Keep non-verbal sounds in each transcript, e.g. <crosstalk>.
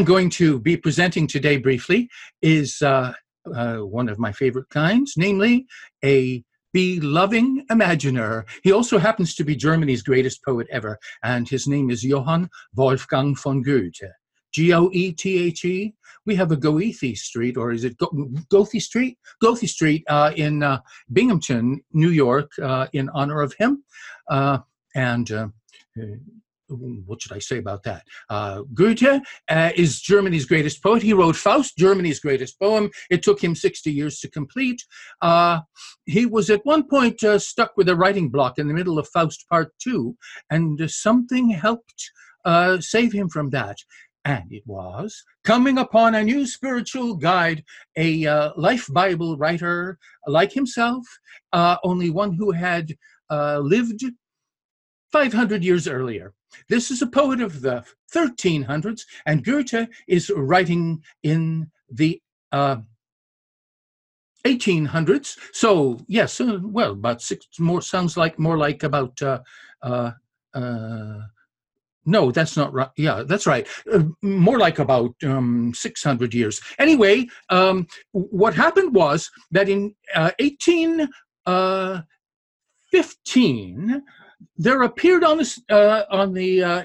I'm going to be presenting today briefly is uh, uh, one of my favorite kinds, namely a be-loving imaginer. He also happens to be Germany's greatest poet ever, and his name is Johann Wolfgang von Goethe. G-O-E-T-H-E. We have a Goethe Street, or is it Goethe Street? Goethe Street uh, in uh, Binghamton, New York, uh, in honor of him. Uh, and uh, what should I say about that? Uh, Goethe uh, is Germany's greatest poet. He wrote Faust, Germany's greatest poem. It took him 60 years to complete. Uh, he was at one point uh, stuck with a writing block in the middle of Faust Part 2, and something helped uh, save him from that. And it was coming upon a new spiritual guide, a uh, life Bible writer like himself, only one who had lived 500 years earlier. This is a poet of the 1300s, and Goethe is writing in the uh, 1800s. So yes, uh, well, about six more sounds like more like about. Uh, uh, uh no, that's not right. Yeah, that's right. Uh, more like about um, 600 years. Anyway, um, what happened was that in 1815, there appeared on the uh, on the uh,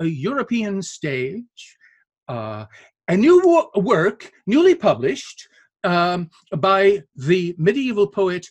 European stage uh, a new wo- work, newly published um, by the medieval poet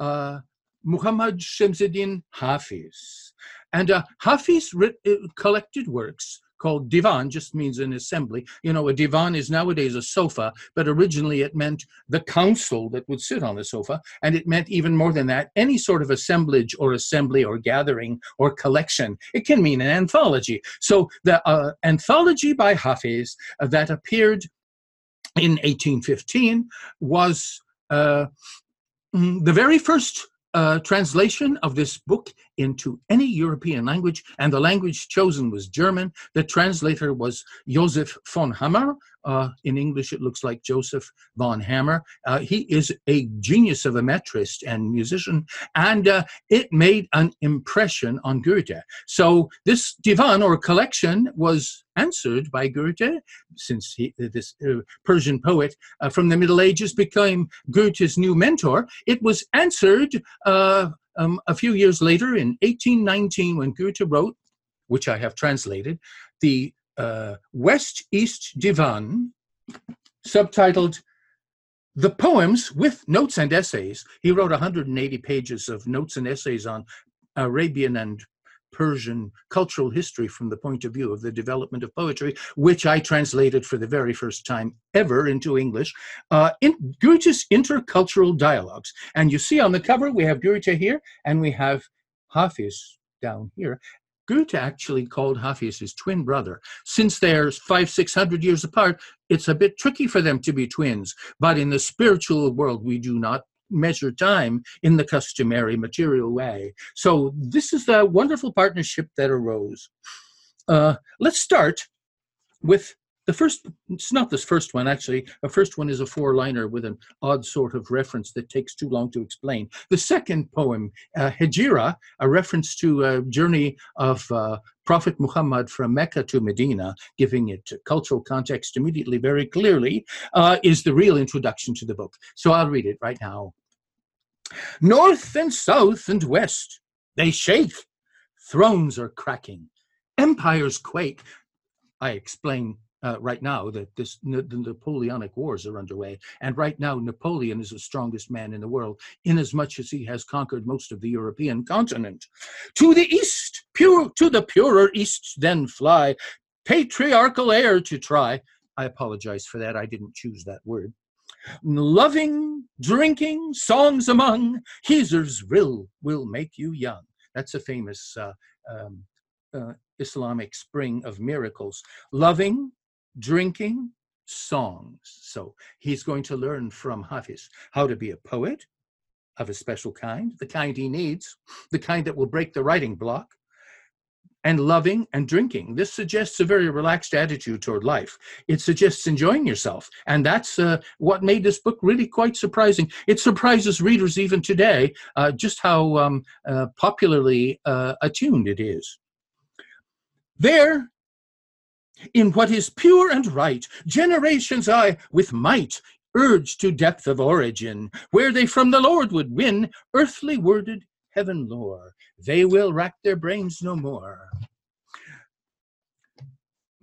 uh, Muhammad Shamsuddin Hafiz, and uh, Hafiz writ- uh, collected works called divan just means an assembly. You know, a divan is nowadays a sofa, but originally it meant the council that would sit on the sofa. And it meant even more than that, any sort of assemblage or assembly or gathering or collection. It can mean an anthology. So the uh, anthology by Hafiz that appeared in 1815 was uh, mm, the very first uh, translation of this book into any European language, and the language chosen was German. The translator was Josef von Hammer. Uh, in English, it looks like Joseph von Hammer. Uh, he is a genius of a metrist and musician, and uh, it made an impression on Goethe. So this divan or collection was answered by Goethe, since he, this uh, Persian poet uh, from the Middle Ages became Goethe's new mentor. It was answered uh, um, a few years later, in 1819, when Goethe wrote, which I have translated, the uh, West East Divan, subtitled The Poems with Notes and Essays. He wrote 180 pages of notes and essays on Arabian and Persian cultural history from the point of view of the development of poetry, which I translated for the very first time ever into English, uh, in Goethe's intercultural dialogues. And you see on the cover, we have Goethe here, and we have Hafiz down here. Goethe actually called Hafiz his twin brother. Since they're five, six hundred years apart, it's a bit tricky for them to be twins. But in the spiritual world, we do not measure time in the customary material way. So this is a wonderful partnership that arose. Uh, let's start with the first, it's not this first one actually. The first one is a four liner with an odd sort of reference that takes too long to explain. The second poem, uh, Hijra, a reference to a journey of uh, Prophet Muhammad from Mecca to Medina, giving it cultural context immediately very clearly, uh, is the real introduction to the book. So I'll read it right now. North and south and west, they shake. Thrones are cracking. Empires quake. I explain uh, right now that this the Napoleonic Wars are underway, and right now Napoleon is the strongest man in the world, inasmuch as he has conquered most of the European continent. To the east, pure to the purer east, then fly, patriarchal air to try. I apologize for that. I didn't choose that word. Loving, drinking, songs among, Khizr's will will make you young. That's a famous uh, um, uh, Islamic spring of miracles. Loving, drinking, songs. So he's going to learn from Hafiz how to be a poet of a special kind, the kind he needs, the kind that will break the writing block, and loving and drinking. This suggests a very relaxed attitude toward life. It suggests enjoying yourself. And that's uh, what made this book really quite surprising. It surprises readers even today uh, just how um, uh, popularly uh, attuned it is. There, in what is pure and right. Generations I, with might, urge to depth of origin, where they from the Lord would win earthly worded heaven lore. They will rack their brains no more.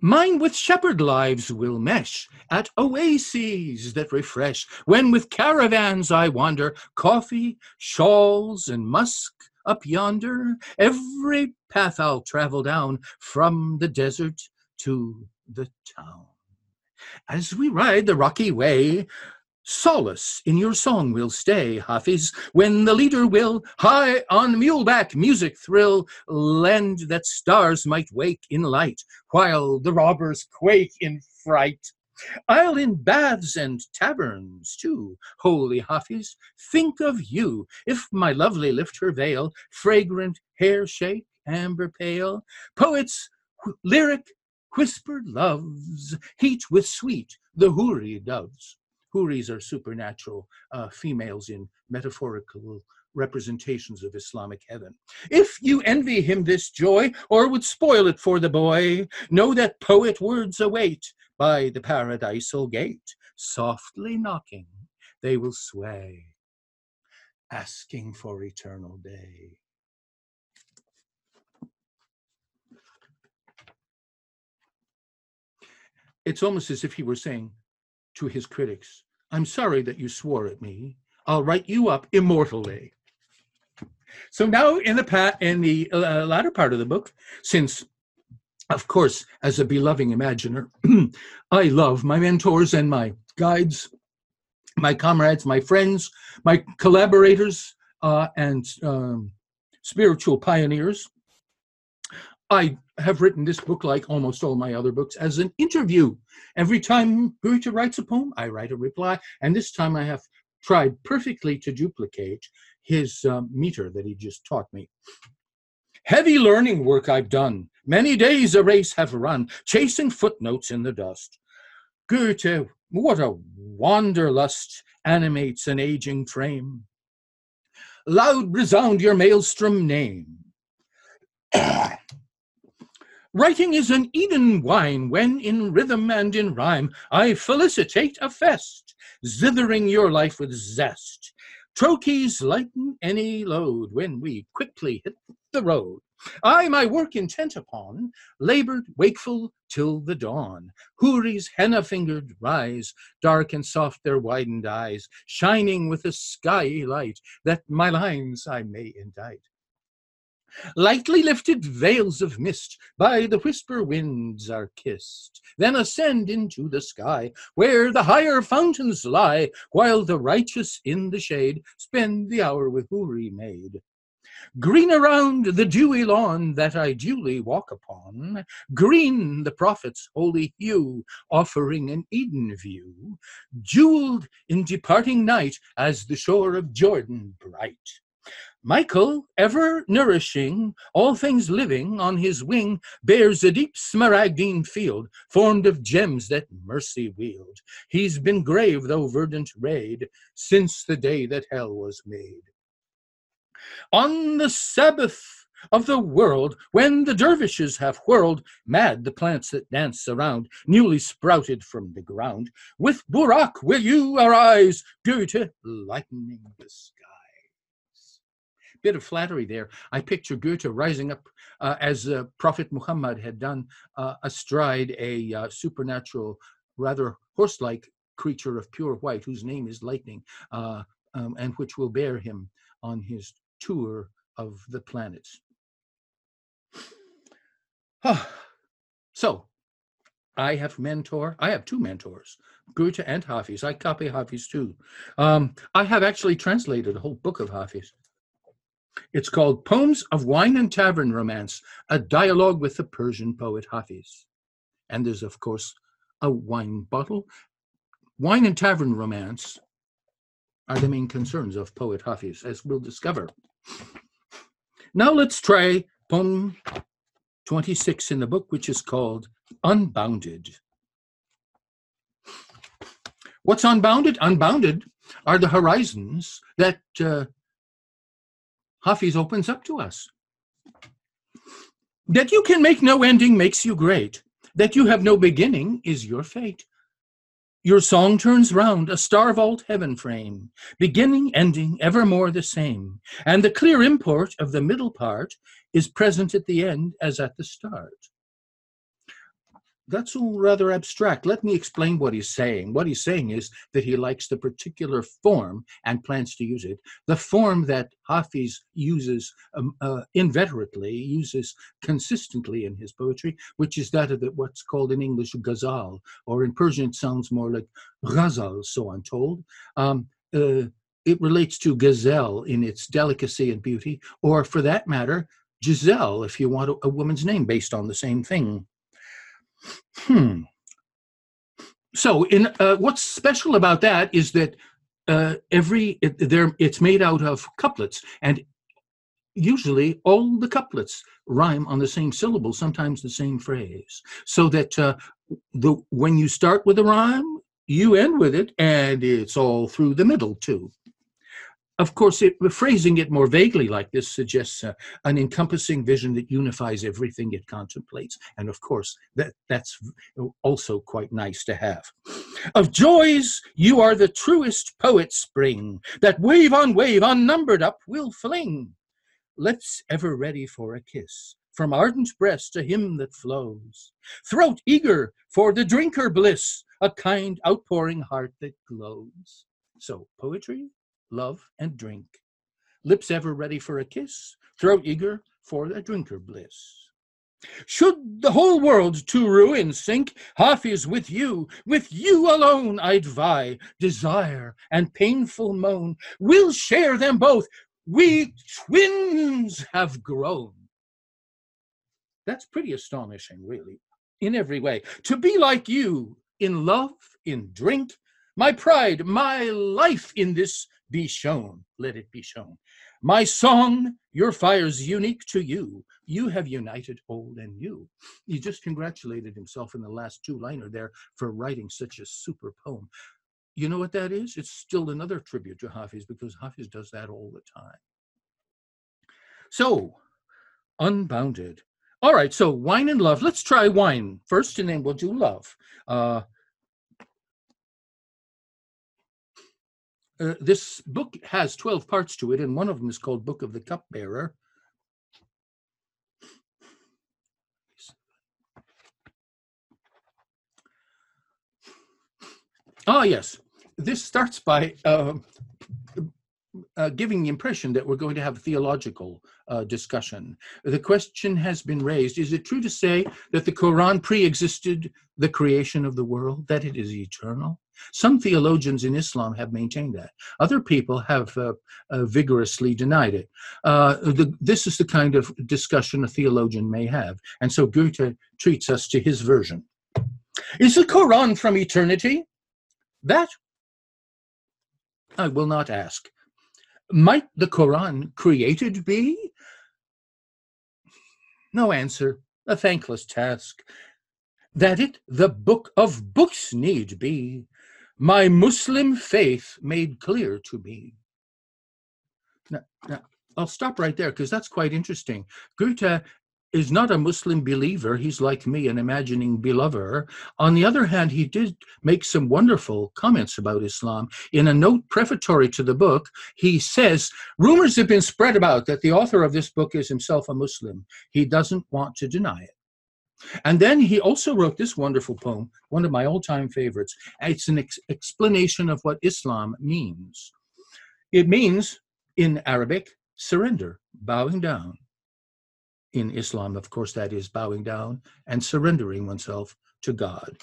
Mine with shepherd lives will mesh at oases that refresh. When with caravans I wander, coffee, shawls, and musk up yonder, every path I'll travel down from the desert to the town. As we ride the rocky way, solace in your song will stay, Hafiz, when the leader will high on muleback music thrill, lend that stars might wake in light, while the robbers quake in fright. I'll in baths and taverns too, holy Hafiz, think of you, if my lovely lift her veil, fragrant hair shake, amber pale, poets lyric whispered loves, heat with sweet the houri doves. Houris are supernatural uh, females in metaphorical representations of Islamic heaven. If you envy him this joy, or would spoil it for the boy, know that poet words await by the paradisal gate. Softly knocking, they will sway, asking for eternal day. It's almost as if he were saying to his critics, I'm sorry that you swore at me. I'll write you up immortally. So now in the pa- in the uh, latter part of the book, since of course, as a beloved imaginer, <clears throat> I love my mentors and my guides, my comrades, my friends, my collaborators, uh, and um, spiritual pioneers. I have written this book, like almost all my other books, as an interview. Every time Goethe writes a poem, I write a reply, and this time I have tried perfectly to duplicate his um, meter that he just taught me. Heavy learning work I've done. Many days a race have run, chasing footnotes in the dust. Goethe, what a wanderlust animates an aging frame. Loud resound your maelstrom name. Writing is an Eden wine when in rhythm and in rhyme I felicitate a fest, zithering your life with zest. Trochees lighten any load when we quickly hit the road. I my work intent upon, labored wakeful till the dawn. Houris henna fingered rise, dark and soft their widened eyes, shining with a skyey light, that my lines I may indite. Lightly lifted veils of mist by the whisper winds are kissed, then ascend into the sky, where the higher fountains lie, while the righteous in the shade spend the hour with Houri maid. Green around the dewy lawn that I duly walk upon, green the prophet's holy hue, offering an Eden view, jeweled in departing night as the shore of Jordan bright. Michael, ever nourishing all things living on his wing, bears a deep smaragdine field, formed of gems that mercy wield. He's been grave, though verdant rayed, since the day that hell was made. On the Sabbath of the world, when the dervishes have whirled mad the plants that dance around, newly sprouted from the ground, with Burak will you arise, Goethe, lightening the sky bit of flattery there. I picture Goethe rising up uh, as uh, Prophet Muhammad had done uh, astride a uh, supernatural, rather horse like creature of pure white whose name is Lightning, uh, um, and which will bear him on his tour of the planets. <sighs> so, I have mentor. I have two mentors, Goethe and Hafiz. I copy Hafiz too. Um, I have actually translated a whole book of Hafiz. It's called Poems of Wine and Tavern Romance, a dialogue with the Persian poet Hafiz. And there's, of course, a wine bottle. Wine and tavern romance are the main concerns of poet Hafiz, as we'll discover. Now let's try poem 26 in the book, which is called Unbounded. What's unbounded? Unbounded are the horizons that uh, Hafiz opens up to us. That you can make no ending makes you great. That you have no beginning is your fate. Your song turns round a star vault heaven frame, beginning, ending, evermore the same, and the clear import of the middle part is present at the end as at the start that's all rather abstract. Let me explain what he's saying. What he's saying is that he likes the particular form and plans to use it. The form that Hafiz uses um, uh, inveterately, uses consistently in his poetry, which is that of the, what's called in English ghazal, or in Persian it sounds more like ghazal, so I'm told. Um, uh, it relates to gazelle in its delicacy and beauty, or for that matter, Giselle, if you want a, a woman's name based on the same thing. Hmm. So, in uh, what's special about that is that uh, every it, there it's made out of couplets, and usually all the couplets rhyme on the same syllable, sometimes the same phrase, so that uh, the when you start with a rhyme, you end with it, and it's all through the middle too of course, it, phrasing it more vaguely like this suggests uh, an encompassing vision that unifies everything it contemplates. And of course, that, that's also quite nice to have. Of joys, you are the truest poet spring, that wave on wave, unnumbered up, will fling. Lips ever ready for a kiss, from ardent breast a hymn that flows, throat eager for the drinker bliss, a kind outpouring heart that glows. So, poetry, love, and drink. Lips ever ready for a kiss, throat eager for a drinker bliss. Should the whole world to ruin sink, Hafiz with you, with you alone I'd vie, desire and painful moan. We'll share them both, we twins have grown. That's pretty astonishing, really, in every way. To be like you in love, in drink, my pride, my life in this be shown, let it be shown. My song, your fire's unique to you. You have united old and new. He just congratulated himself in the last two liner there for writing such a super poem. You know what that is? It's still another tribute to Hafiz because Hafiz does that all the time. So, unbounded. All right, so wine and love. Let's try wine first, and then we'll do love. Uh, Uh, this book has 12 parts to it, and one of them is called Book of the Cupbearer. Ah, yes. This starts by uh, uh, giving the impression that we're going to have a theological uh, discussion. The question has been raised is it true to say that the Quran pre existed the creation of the world, that it is eternal? Some theologians in Islam have maintained that. Other people have uh, uh, vigorously denied it. Uh, the, this is the kind of discussion a theologian may have. And so Goethe treats us to his version. Is the Quran from eternity? That I will not ask. Might the Quran created be? No answer, a thankless task. That it the book of books need be, my Muslim faith made clear to me. Now, now I'll stop right there because that's quite interesting. Goethe is not a Muslim believer. He's like me, an imagining belover. On the other hand, he did make some wonderful comments about Islam. In a note prefatory to the book, he says, Rumors have been spread about that the author of this book is himself a Muslim. He doesn't want to deny it. And then he also wrote this wonderful poem, one of my all time favorites. It's an ex- explanation of what Islam means. It means, in Arabic, surrender, bowing down. In Islam, of course, that is bowing down and surrendering oneself to God.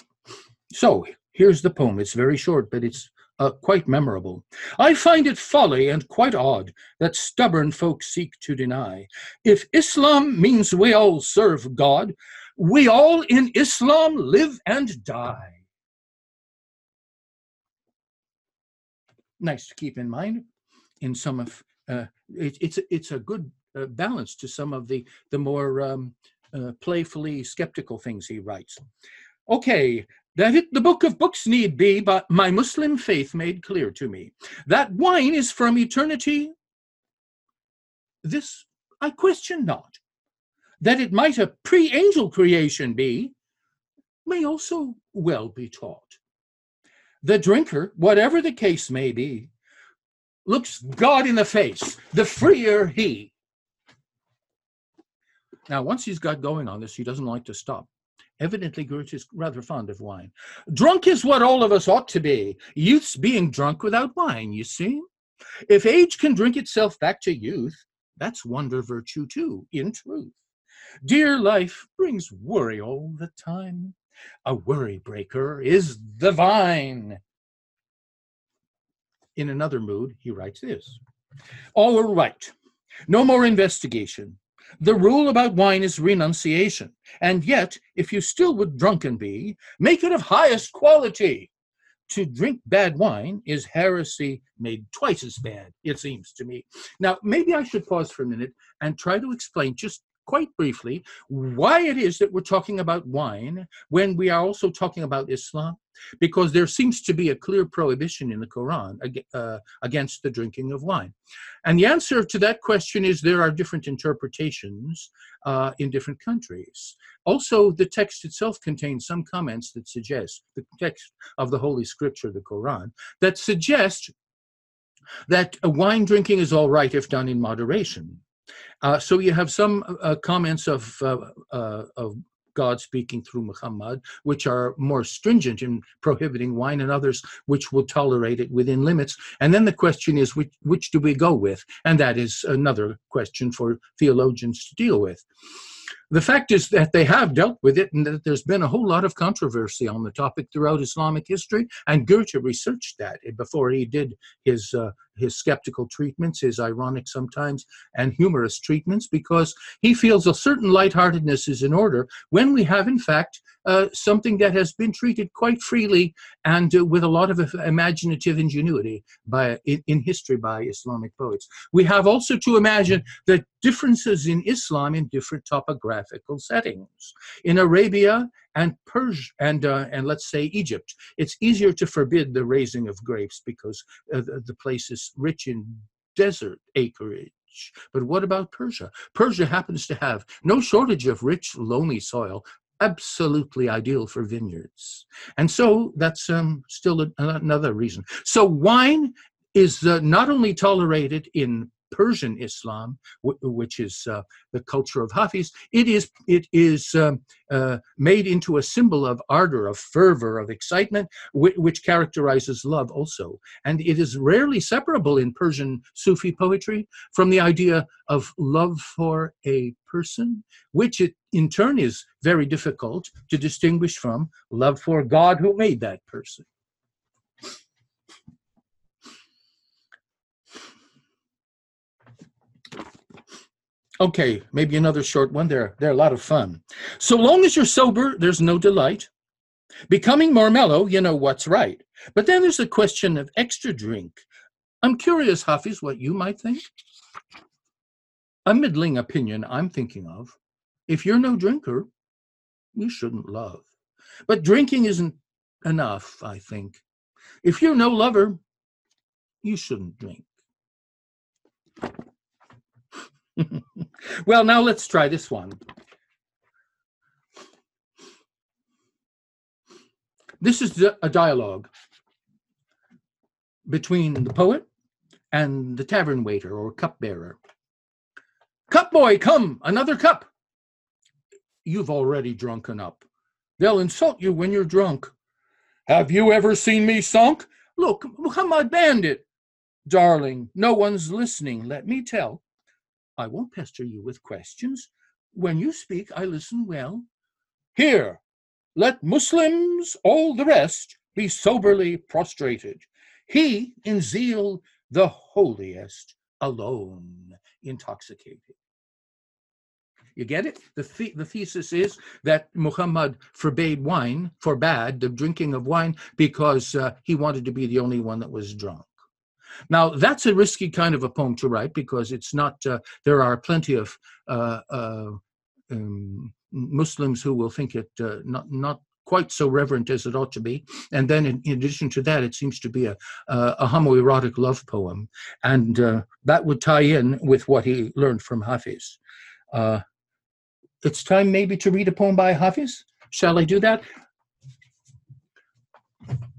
So here's the poem. It's very short, but it's uh, quite memorable. I find it folly and quite odd that stubborn folks seek to deny. If Islam means we all serve God, we all in Islam live and die. Nice to keep in mind in some of uh, it, it's it's a good uh, balance to some of the the more um, uh, playfully skeptical things he writes. Okay, that it the book of books need be, but my Muslim faith made clear to me that wine is from eternity. This I question not that it might a pre angel creation be, may also well be taught. The drinker, whatever the case may be, looks God in the face, the freer he. Now, once he's got going on this, he doesn't like to stop. Evidently, Goethe is rather fond of wine. Drunk is what all of us ought to be. Youth's being drunk without wine, you see. If age can drink itself back to youth, that's wonder virtue too, in truth. Dear life brings worry all the time. A worry breaker is the vine. In another mood, he writes this All right, no more investigation. The rule about wine is renunciation. And yet, if you still would drunken be, make it of highest quality. To drink bad wine is heresy made twice as bad, it seems to me. Now, maybe I should pause for a minute and try to explain just quite briefly why it is that we're talking about wine when we are also talking about Islam, because there seems to be a clear prohibition in the Quran uh, against the drinking of wine. And the answer to that question is there are different interpretations uh, in different countries. Also, the text itself contains some comments that suggest, the text of the Holy Scripture, the Quran, that suggest that wine drinking is all right if done in moderation. Uh, so you have some uh, comments of, uh, uh, of God speaking through Muhammad, which are more stringent in prohibiting wine, and others which will tolerate it within limits. And then the question is, which, which do we go with? And that is another question for theologians to deal with. The fact is that they have dealt with it and that there's been a whole lot of controversy on the topic throughout Islamic history. And Goethe researched that before he did his, uh, his skeptical treatments, his ironic sometimes and humorous treatments, because he feels a certain lightheartedness is in order when we have, in fact, uh, something that has been treated quite freely and uh, with a lot of imaginative ingenuity by in, in, history by Islamic poets. We have also to imagine the differences in Islam in different topographical settings. In Arabia and Persia and uh, and let's say Egypt, it's easier to forbid the raising of grapes because uh, the, the place is rich in desert acreage. But what about Persia? Persia happens to have no shortage of rich, loamy soil, absolutely ideal for vineyards. And so that's um, still a, another reason. So wine is uh, not only tolerated in Persian Islam, which is uh, the culture of Hafiz, it is it is um, uh, made into a symbol of ardor, of fervor, of excitement, which characterizes love also. And it is rarely separable in Persian Sufi poetry from the idea of love for a person, which it in turn is very difficult to distinguish from love for God who made that person. Okay, maybe another short one. They're, they're a lot of fun. So long as you're sober, there's no delight. Becoming more mellow, you know what's right. But then there's the question of extra drink. I'm curious, Hafiz, what you might think. A middling opinion I'm thinking of. If you're no drinker, you shouldn't love. But drinking isn't enough, I think. If you're no lover, you shouldn't drink. <laughs> well, now let's try this one. This is a dialogue between the poet and the tavern waiter or cupbearer. Cup boy, come, another cup. You've already drunken up. They'll insult you when you're drunk. Have you ever seen me sunk? Look, Muhammad Bandit. Darling, no one's listening, let me tell. I won't pester you with questions. When you speak, I listen well. Here, let Muslims, all the rest, be soberly prostrated. He, in zeal, the holiest, alone intoxicated. You get it? The, the, the thesis is that Muhammad forbade wine, forbade the drinking of wine because uh, he wanted to be the only one that was drunk. Now, that's a risky kind of a poem to write because it's not, uh, there are plenty of uh, uh, um, Muslims who will think it uh, not, not quite so reverent as it ought to be. And then, in, in addition to that, it seems to be a, a homoerotic love poem. And uh, that would tie in with what he learned from Hafiz. Uh, it's time maybe to read a poem by Hafiz. Shall I do that?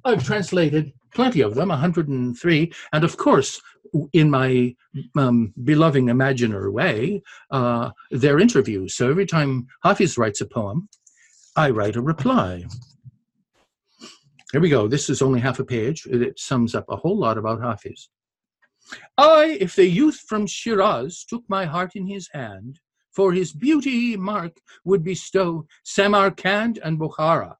I've translated plenty of them, 103, and of course, in my um, beloved imaginary way, uh, they're interviews. So every time Hafiz writes a poem, I write a reply. Here we go. This is only half a page. It sums up a whole lot about Hafiz. I, if the youth from Shiraz took my heart in his hand, for his beauty mark would bestow Samarkand and Bukhara.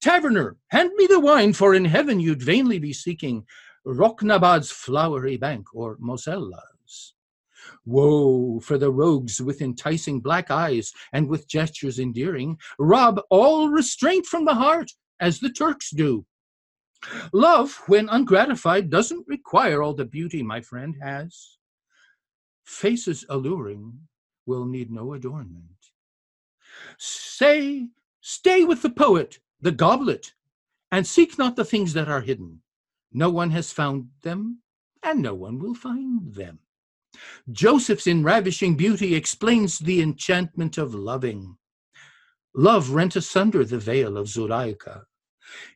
Taverner, hand me the wine, for in heaven you'd vainly be seeking Roknabad's flowery bank or Mosella's. Woe for the rogues with enticing black eyes and with gestures endearing, rob all restraint from the heart, as the Turks do. Love, when ungratified, doesn't require all the beauty my friend has. Faces alluring will need no adornment. Say, stay with the poet, the goblet, and seek not the things that are hidden. No one has found them, and no one will find them. Joseph's in ravishing beauty explains the enchantment of loving. Love rent asunder the veil of Zuleika.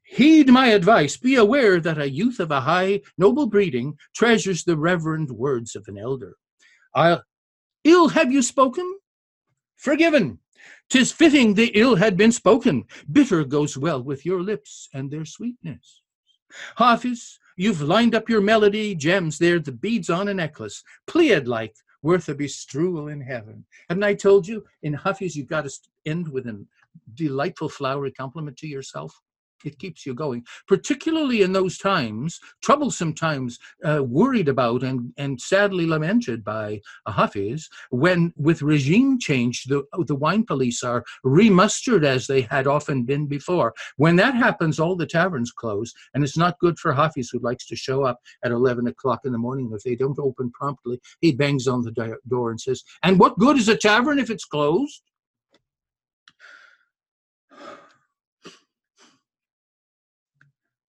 Heed my advice. Be aware that a youth of a high, noble breeding treasures the reverend words of an elder. I'll, ill have you spoken? Forgiven. Tis fitting the ill had been spoken. Bitter goes well with your lips and their sweetness. Hafiz, you've lined up your melody gems there, the beads on a necklace, Pleiad like, worth a bestrewel in heaven. Haven't I told you in Hafiz you've got to end with a delightful flowery compliment to yourself? It keeps you going, particularly in those times, troublesome times, uh, worried about and, and sadly lamented by Hafiz, when with regime change, the, the wine police are remustered as they had often been before. When that happens, all the taverns close, and it's not good for Hafiz, who likes to show up at 11 o'clock in the morning. If they don't open promptly, he bangs on the door and says, And what good is a tavern if it's closed?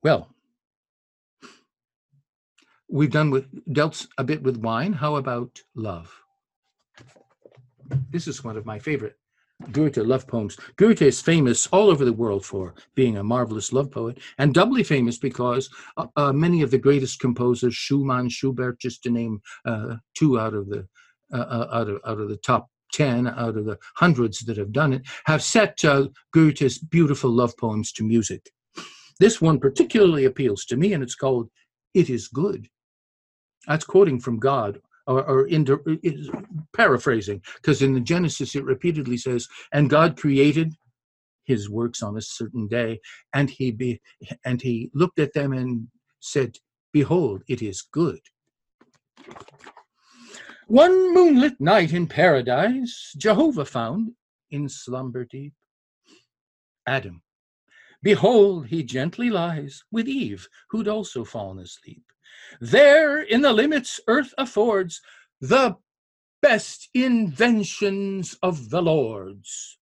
Well, we've done with dealt a bit with wine. How about love? This is one of my favorite Goethe love poems. Goethe is famous all over the world for being a marvelous love poet, and doubly famous because uh, uh, many of the greatest composers, Schumann, Schubert, just to name uh, two out of the uh, uh, out of out of the top 10 out of the hundreds that have done it, have set uh, Goethe's beautiful love poems to music. This one particularly appeals to me, and it's called It Is Good. That's quoting from God, or, or into, paraphrasing, because in the Genesis it repeatedly says, And God created his works on a certain day, and he, be, and he looked at them and said, Behold, it is good. One moonlit night in paradise, Jehovah found in slumber deep Adam Behold, he gently lies with Eve, who'd also fallen asleep. There, in the limits earth affords, the best inventions of the Lord's.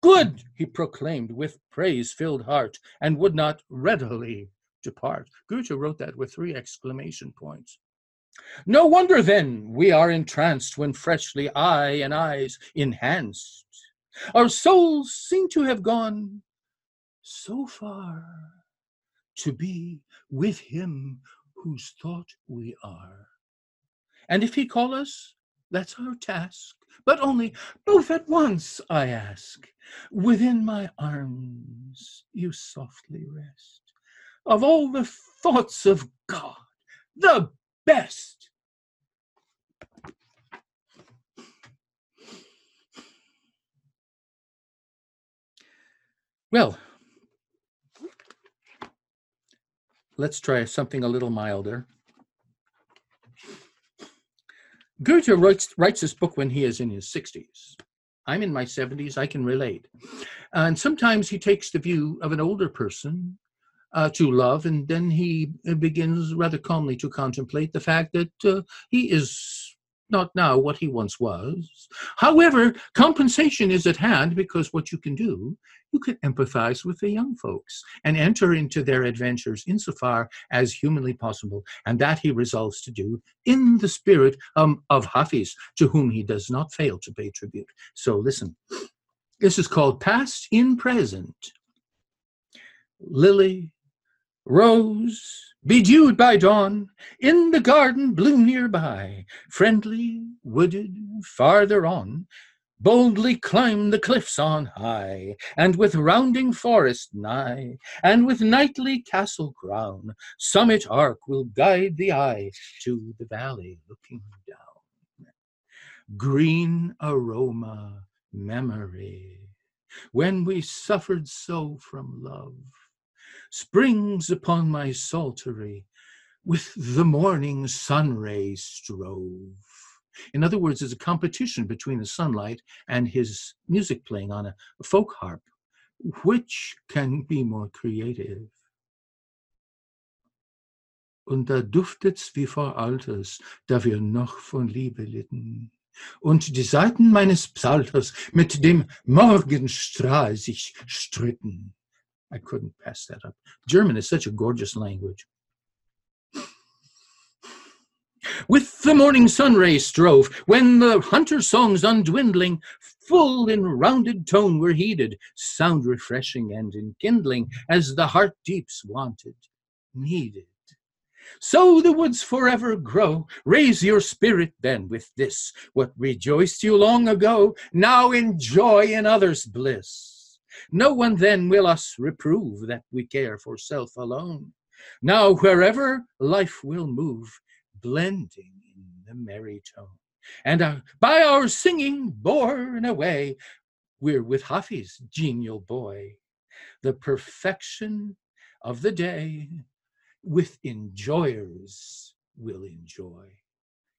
Good, he proclaimed with praise filled heart, and would not readily depart. Goethe wrote that with three exclamation points. No wonder then we are entranced when freshly eye and eyes enhanced. Our souls seem to have gone so far to be with him whose thought we are. And if he call us, that's our task, but only both at once, I ask. Within my arms you softly rest. Of all the thoughts of God, the best. Well, Let's try something a little milder. Goethe writes, writes this book when he is in his 60s. I'm in my 70s, I can relate. And sometimes he takes the view of an older person uh, to love, and then he begins rather calmly to contemplate the fact that uh, he is not now what he once was. However, compensation is at hand because what you can do, you can empathize with the young folks and enter into their adventures insofar as humanly possible. And that he resolves to do in the spirit um, of Hafiz, to whom he does not fail to pay tribute. So listen, this is called Past in Present. lily, rose, bedewed by dawn, in the garden bloom nearby, friendly, wooded, farther on, boldly climb the cliffs on high, and with rounding forest nigh, and with knightly castle crown, summit arc will guide the eye to the valley looking down. Green aroma, memory, when we suffered so from love, springs upon my psaltery, with the morning sun rays strove. In other words, it's a competition between the sunlight and his music playing on a, a folk harp. Which can be more creative? Und da duftet's wie vor Alters, da wir noch von Liebe litten. Und die Saiten meines Psalters mit dem Morgenstrahl sich stritten. I couldn't pass that up. German is such a gorgeous language. With the morning sun rays strove, when the hunter songs undwindling, full in rounded tone were heeded, sound refreshing and enkindling, as the heart deeps wanted, needed. So the woods forever grow. Raise your spirit then with this, what rejoiced you long ago, now enjoy in others' bliss. No one then will us reprove that we care for self alone. Now wherever life will move, blending in the merry tone. And uh, by our singing borne away, we're with Hafiz, genial boy, the perfection of the day, with enjoyers will enjoy.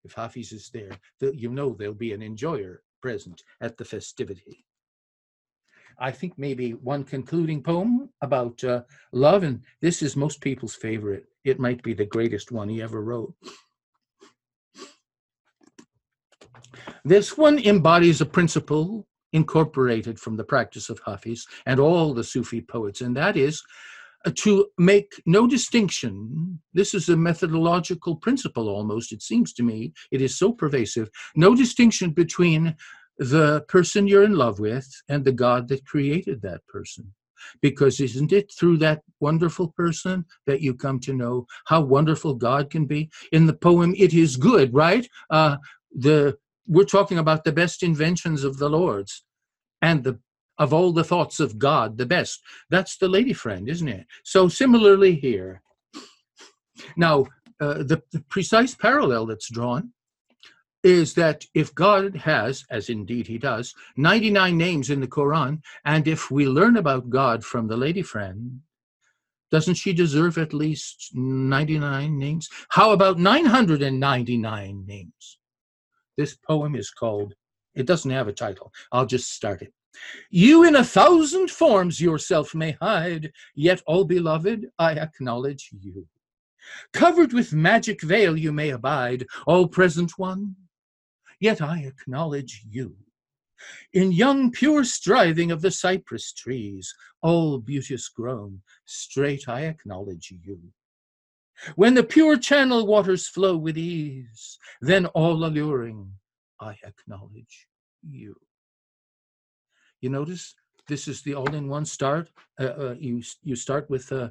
If Hafiz is there, you know there'll be an enjoyer present at the festivity. I think maybe one concluding poem about uh, love, and this is most people's favorite. It might be the greatest one he ever wrote. This one embodies a principle incorporated from the practice of Hafiz and all the Sufi poets, and that is uh, to make no distinction. This is a methodological principle almost, it seems to me. It is so pervasive. No distinction between the person you're in love with and the God that created that person. Because isn't it through that wonderful person that you come to know how wonderful God can be? In the poem, It Is Good, right? Uh, the we're talking about the best inventions of the Lord's and the of all the thoughts of God, the best. That's the lady friend, isn't it? So similarly here. Now, uh, the, the precise parallel that's drawn is that if God has, as indeed he does, 99 names in the Quran, and if we learn about God from the lady friend, doesn't she deserve at least 99 names? How about 999 names? This poem is called, it doesn't have a title. I'll just start it. You in a thousand forms yourself may hide, yet, all beloved, I acknowledge you. Covered with magic veil you may abide, all present one, yet I acknowledge you. In young pure striving of the cypress trees, all beauteous grown, straight I acknowledge you. When the pure channel waters flow with ease, then all alluring, I acknowledge you. You notice this is the all-in-one start. Uh, uh, you you start with uh,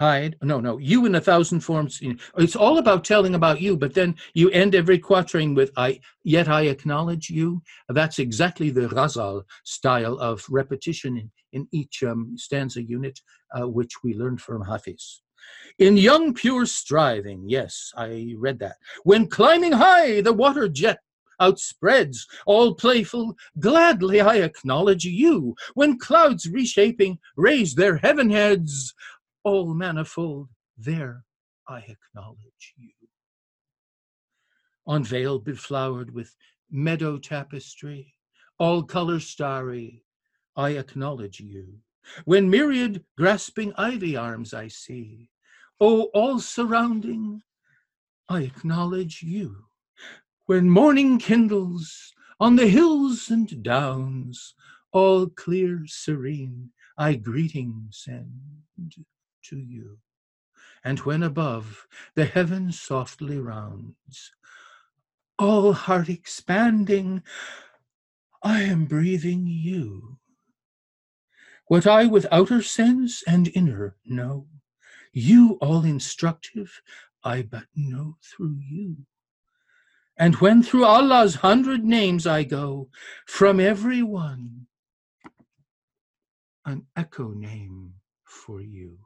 hide. No, no, you in a thousand forms. It's all about telling about you, but then you end every quatrain with "I." Yet I acknowledge you. That's exactly the Ghazal style of repetition in, in each um, stanza unit, uh, which we learned from Hafiz. In young pure striving, yes, I read that. When climbing high, the water jet outspreads, all playful, gladly I acknowledge you. When clouds reshaping raise their heaven heads, all manifold, there I acknowledge you. On veil beflowered with meadow tapestry, all color starry, I acknowledge you. When myriad grasping ivy arms I see, O all surrounding, I acknowledge you. When morning kindles on the hills and downs, all clear, serene, I greeting send to you. And when above the heaven softly rounds, all heart expanding, I am breathing you. What I with outer sense and inner know, you all instructive, I but know through you. And when through Allah's hundred names I go, from every one, an echo name for you.